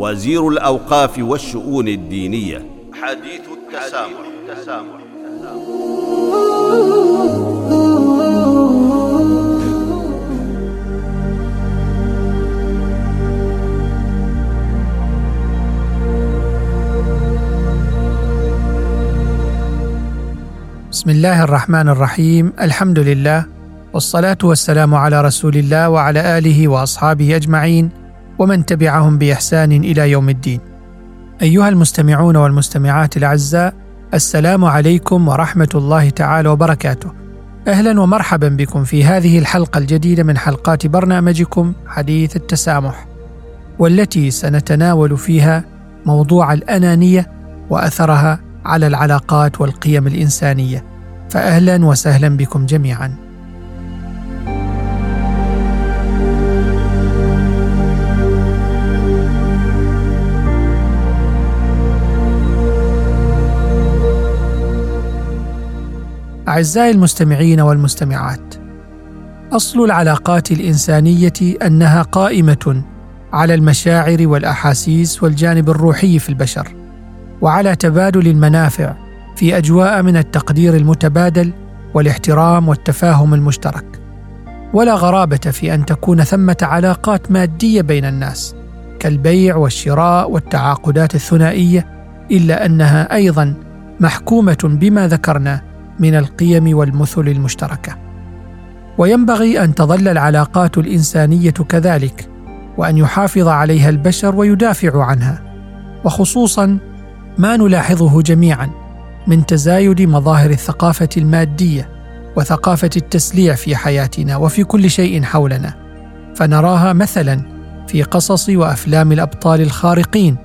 وزير الأوقاف والشؤون الدينية. حديث التسامح, التسامح. بسم الله الرحمن الرحيم. الحمد لله والصلاة والسلام على رسول الله وعلى آله وأصحابه أجمعين. ومن تبعهم بإحسان إلى يوم الدين. أيها المستمعون والمستمعات الأعزاء السلام عليكم ورحمة الله تعالى وبركاته. أهلا ومرحبا بكم في هذه الحلقة الجديدة من حلقات برنامجكم حديث التسامح. والتي سنتناول فيها موضوع الأنانية وأثرها على العلاقات والقيم الإنسانية. فاهلا وسهلا بكم جميعا. أعزائي المستمعين والمستمعات أصل العلاقات الإنسانية أنها قائمة على المشاعر والأحاسيس والجانب الروحي في البشر وعلى تبادل المنافع في أجواء من التقدير المتبادل والاحترام والتفاهم المشترك. ولا غرابة في أن تكون ثمة علاقات مادية بين الناس كالبيع والشراء والتعاقدات الثنائية إلا أنها أيضا محكومة بما ذكرنا من القيم والمثل المشتركة. وينبغي أن تظل العلاقات الإنسانية كذلك وأن يحافظ عليها البشر ويدافع عنها. وخصوصا ما نلاحظه جميعا من تزايد مظاهر الثقافة المادية وثقافة التسليع في حياتنا وفي كل شيء حولنا. فنراها مثلا في قصص وأفلام الأبطال الخارقين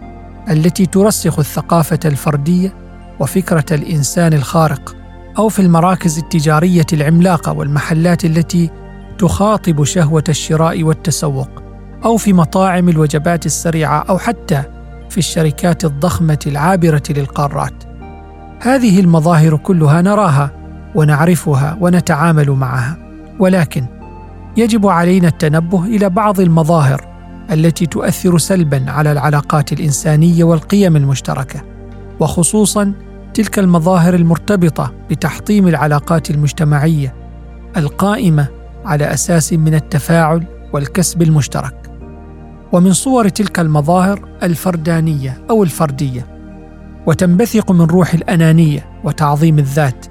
التي ترسخ الثقافة الفردية وفكرة الإنسان الخارق. أو في المراكز التجارية العملاقة والمحلات التي تخاطب شهوة الشراء والتسوق أو في مطاعم الوجبات السريعة أو حتى في الشركات الضخمة العابرة للقارات. هذه المظاهر كلها نراها ونعرفها ونتعامل معها. ولكن يجب علينا التنبه إلى بعض المظاهر التي تؤثر سلبا على العلاقات الإنسانية والقيم المشتركة وخصوصا تلك المظاهر المرتبطة بتحطيم العلاقات المجتمعية القائمة على أساس من التفاعل والكسب المشترك. ومن صور تلك المظاهر الفردانية أو الفردية وتنبثق من روح الأنانية وتعظيم الذات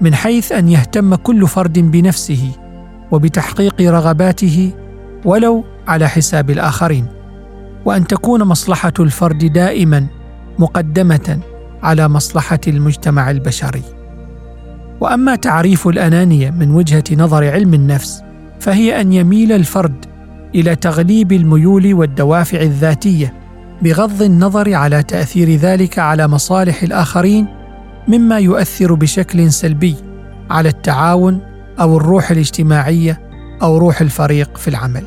من حيث أن يهتم كل فرد بنفسه وبتحقيق رغباته ولو على حساب الآخرين وأن تكون مصلحة الفرد دائما مقدمة على مصلحة المجتمع البشري. وأما تعريف الأنانية من وجهة نظر علم النفس فهي أن يميل الفرد إلى تغليب الميول والدوافع الذاتية بغض النظر على تأثير ذلك على مصالح الآخرين مما يؤثر بشكل سلبي على التعاون أو الروح الاجتماعية أو روح الفريق في العمل.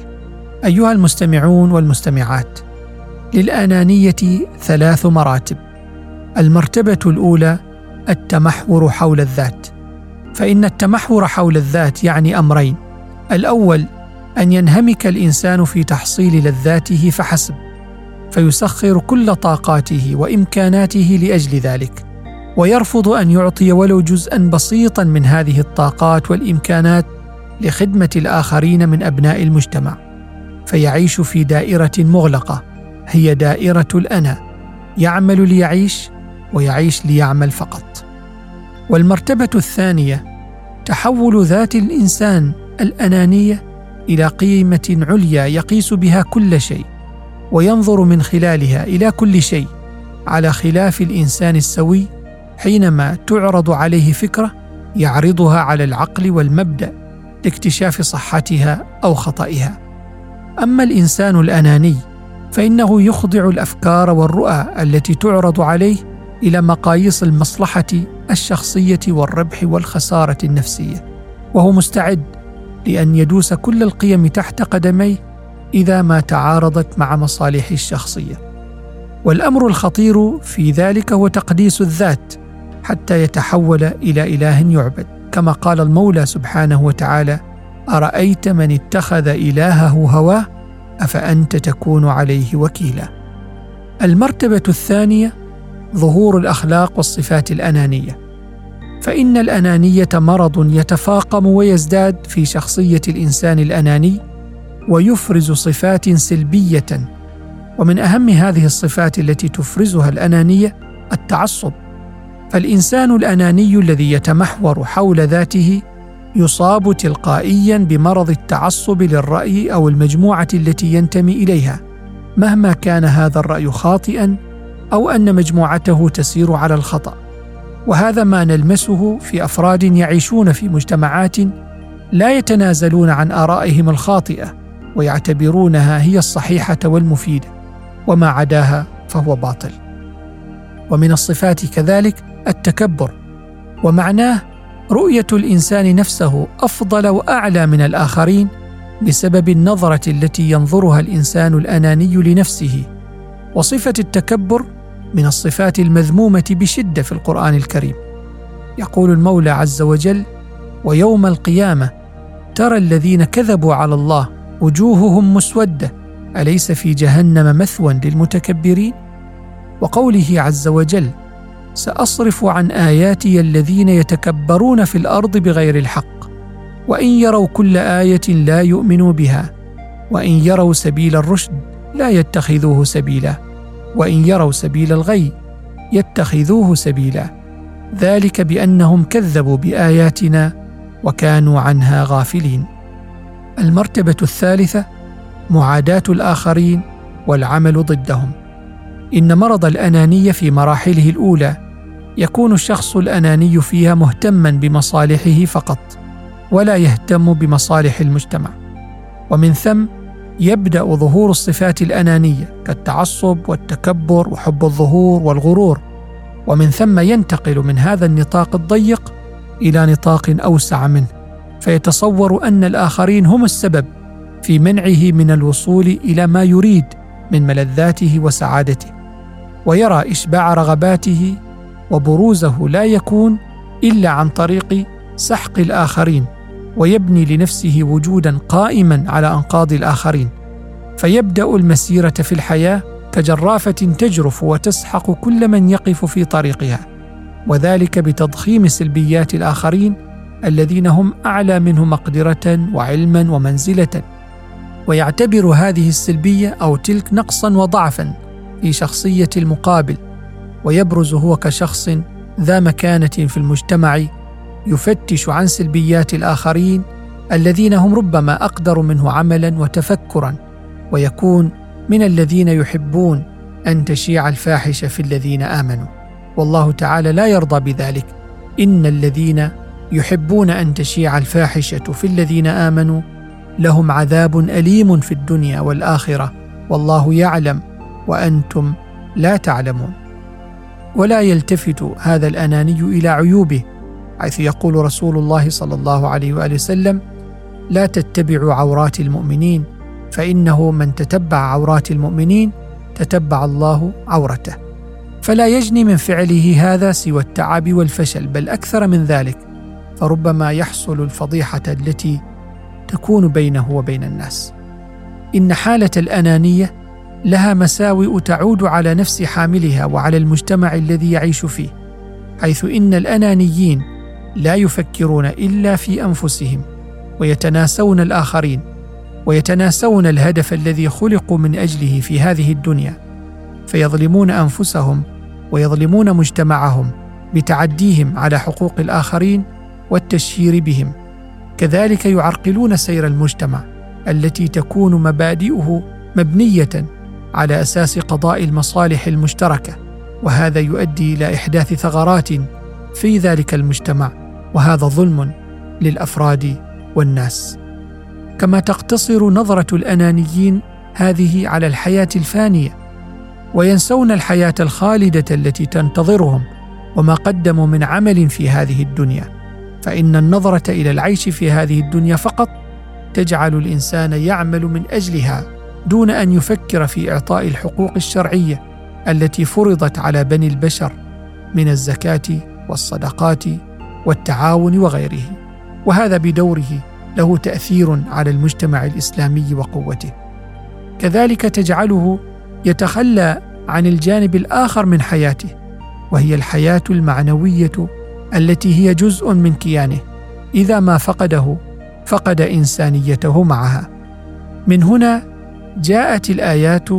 أيها المستمعون والمستمعات للأنانية ثلاث مراتب. المرتبة الأولى التمحور حول الذات. فإن التمحور حول الذات يعني أمرين. الأول أن ينهمك الإنسان في تحصيل لذاته فحسب فيسخر كل طاقاته وإمكاناته لأجل ذلك ويرفض أن يعطي ولو جزءا بسيطا من هذه الطاقات والإمكانات لخدمة الآخرين من أبناء المجتمع. فيعيش في دائرة مغلقة هي دائرة الأنا يعمل ليعيش ويعيش ليعمل فقط. والمرتبة الثانية تحول ذات الإنسان الأنانية إلى قيمة عليا يقيس بها كل شيء وينظر من خلالها إلى كل شيء على خلاف الإنسان السوي حينما تعرض عليه فكرة يعرضها على العقل والمبدأ لاكتشاف صحتها أو خطئها. أما الإنسان الأناني فإنه يخضع الأفكار والرؤى التي تعرض عليه إلى مقاييس المصلحة الشخصية والربح والخسارة النفسية. وهو مستعد لأن يدوس كل القيم تحت قدميه إذا ما تعارضت مع مصالحه الشخصية. والأمر الخطير في ذلك هو تقديس الذات حتى يتحول إلى إله يعبد. كما قال المولى سبحانه وتعالى أرأيت من اتخذ إلهه هواه؟ أفأنت تكون عليه وكيلا. المرتبة الثانية ظهور الأخلاق والصفات الأنانية. فإن الأنانية مرض يتفاقم ويزداد في شخصية الإنسان الأناني ويفرز صفات سلبية. ومن أهم هذه الصفات التي تفرزها الأنانية التعصب. فالإنسان الأناني الذي يتمحور حول ذاته يصاب تلقائيا بمرض التعصب للرأي أو المجموعة التي ينتمي إليها مهما كان هذا الرأي خاطئا أو أن مجموعته تسير على الخطأ وهذا ما نلمسه في أفراد يعيشون في مجتمعات لا يتنازلون عن آرائهم الخاطئة ويعتبرونها هي الصحيحة والمفيدة وما عداها فهو باطل. ومن الصفات كذلك التكبر ومعناه رؤية الإنسان نفسه أفضل وأعلى من الآخرين بسبب النظرة التي ينظرها الإنسان الأناني لنفسه وصفة التكبر من الصفات المذمومة بشدة في القرآن الكريم. يقول المولى عز وجل ويوم القيامة ترى الذين كذبوا على الله وجوههم مسودة أليس في جهنم مثوى للمتكبرين؟ وقوله عز وجل سأصرف عن آياتي الذين يتكبرون في الأرض بغير الحق وإن يروا كل آية لا يؤمنوا بها وإن يروا سبيل الرشد لا يتخذوه سبيلا. وإن يروا سبيل الغي يتخذوه سبيلا. ذلك بأنهم كذبوا بآياتنا وكانوا عنها غافلين. المرتبة الثالثة معاداة الآخرين والعمل ضدهم. إن مرض الانانيه في مراحله الأولى يكون الشخص الأناني فيها مهتما بمصالحه فقط ولا يهتم بمصالح المجتمع. ومن ثم يبدأ ظهور الصفات الأنانية كالتعصب والتكبر وحب الظهور والغرور ومن ثم ينتقل من هذا النطاق الضيق إلى نطاق أوسع منه. فيتصور أن الآخرين هم السبب في منعه من الوصول إلى ما يريد من ملذاته وسعادته ويرى إشباع رغباته وبروزه لا يكون إلا عن طريق سحق الآخرين. ويبني لنفسه وجودا قائما على أنقاض الآخرين. فيبدأ المسيرة في الحياة كجرافة تجرف وتسحق كل من يقف في طريقها وذلك بتضخيم سلبيات الآخرين الذين هم أعلى منه مقدرة وعلما ومنزلة. ويعتبر هذه السلبية أو تلك نقصا وضعفا في شخصية المقابل ويبرز هو كشخص ذا مكانة في المجتمع يفتش عن سلبيات الآخرين الذين هم ربما أقدر منه عملا وتفكرا ويكون من الذين يحبون أن تشيع الفاحشة في الذين آمنوا. والله تعالى لا يرضى بذلك. إن الذين يحبون أن تشيع الفاحشة في الذين آمنوا لهم عذاب أليم في الدنيا والآخرة. والله يعلم وأنتم لا تعلمون. ولا يلتفت هذا الأناني إلى عيوبه. حيث يقول رسول الله صلى الله عليه وآله وسلم لا تتبعوا عورات المؤمنين فإنه من تتبع عورات المؤمنين تتبع الله عورته. فلا يجني من فعله هذا سوى التعب والفشل بل أكثر من ذلك فربما يحصل الفضيحة التي تكون بينه وبين الناس. إن حالة الأنانية لها مساوئ تعود على نفس حاملها وعلى المجتمع الذي يعيش فيه حيث إن الأنانيين لا يفكرون إلا في أنفسهم ويتناسون الآخرين ويتناسون الهدف الذي خلقوا من أجله في هذه الدنيا فيظلمون أنفسهم ويظلمون مجتمعهم بتعديهم على حقوق الآخرين والتشهير بهم. كذلك يعرقلون سير المجتمع التي تكون مبادئه مبنية على أساس قضاء المصالح المشتركة وهذا يؤدي إلى إحداث ثغرات في ذلك المجتمع. وهذا ظلم للأفراد والناس. كما تقتصر نظرة الأنانيين هذه على الحياة الفانية وينسون الحياة الخالدة التي تنتظرهم وما قدموا من عمل في هذه الدنيا. فإن النظرة إلى العيش في هذه الدنيا فقط تجعل الإنسان يعمل من أجلها دون أن يفكر في إعطاء الحقوق الشرعية التي فرضت على بني البشر من الزكاة والصدقات والتعاون وغيره وهذا بدوره له تأثير على المجتمع الإسلامي وقوته. كذلك تجعله يتخلى عن الجانب الآخر من حياته وهي الحياة المعنوية التي هي جزء من كيانه. إذا ما فقده فقد إنسانيته معها. من هنا جاءت الآيات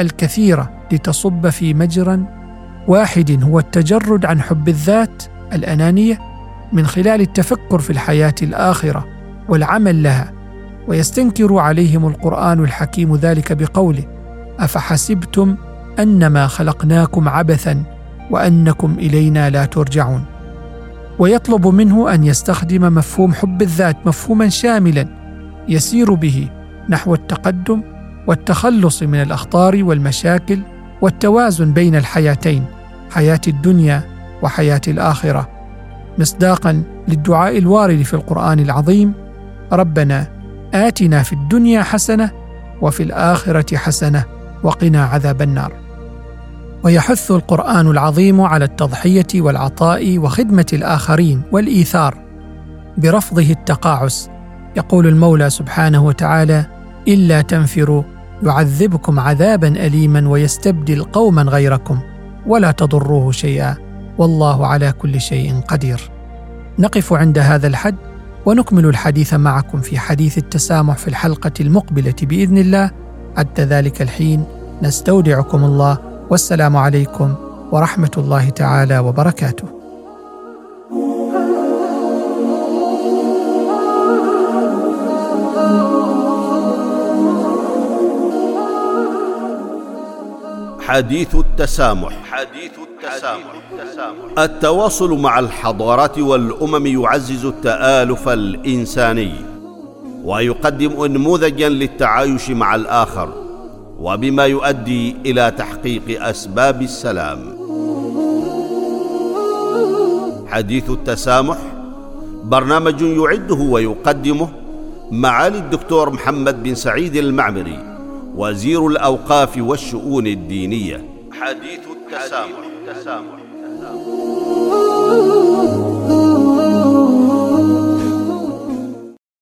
الكثيرة لتصب في مجرى واحد هو التجرد عن حب الذات الأنانية من خلال التفكر في الحياة الآخرة والعمل لها ويستنكر عليهم القرآن الحكيم ذلك بقوله أفحسبتم أنما خلقناكم عبثا وأنكم إلينا لا ترجعون. ويطلب منه أن يستخدم مفهوم حب الذات مفهوما شاملا يسير به نحو التقدم والتخلص من الأخطار والمشاكل والتوازن بين الحياتين حياة الدنيا وحياة الآخرة. مصداقا للدعاء الوارد في القرآن العظيم ربنا آتنا في الدنيا حسنة وفي الآخرة حسنة وقنا عذاب النار. ويحث القرآن العظيم على التضحية والعطاء وخدمة الآخرين والإيثار برفضه التقاعس يقول المولى سبحانه وتعالى إلا تنفروا يعذبكم عذابا اليما ويستبدل قوما غيركم ولا تضروه شيئا. والله على كل شيء قدير. نقف عند هذا الحد ونكمل الحديث معكم في حديث التسامح في الحلقة المقبلة بإذن الله. حتى ذلك الحين. نستودعكم الله. والسلام عليكم ورحمة الله تعالى وبركاته. حديث التسامح. حديث التواصل مع الحضارات والأمم يعزز التآلف الإنساني ويقدم انموذجا للتعايش مع الآخر وبما يؤدي إلى تحقيق أسباب السلام. حديث التسامح برنامج يعده ويقدمه معالي الدكتور محمد بن سعيد المعمري وزير الأوقاف والشؤون الدينية. حديث التسامح, التسامح. التسامح.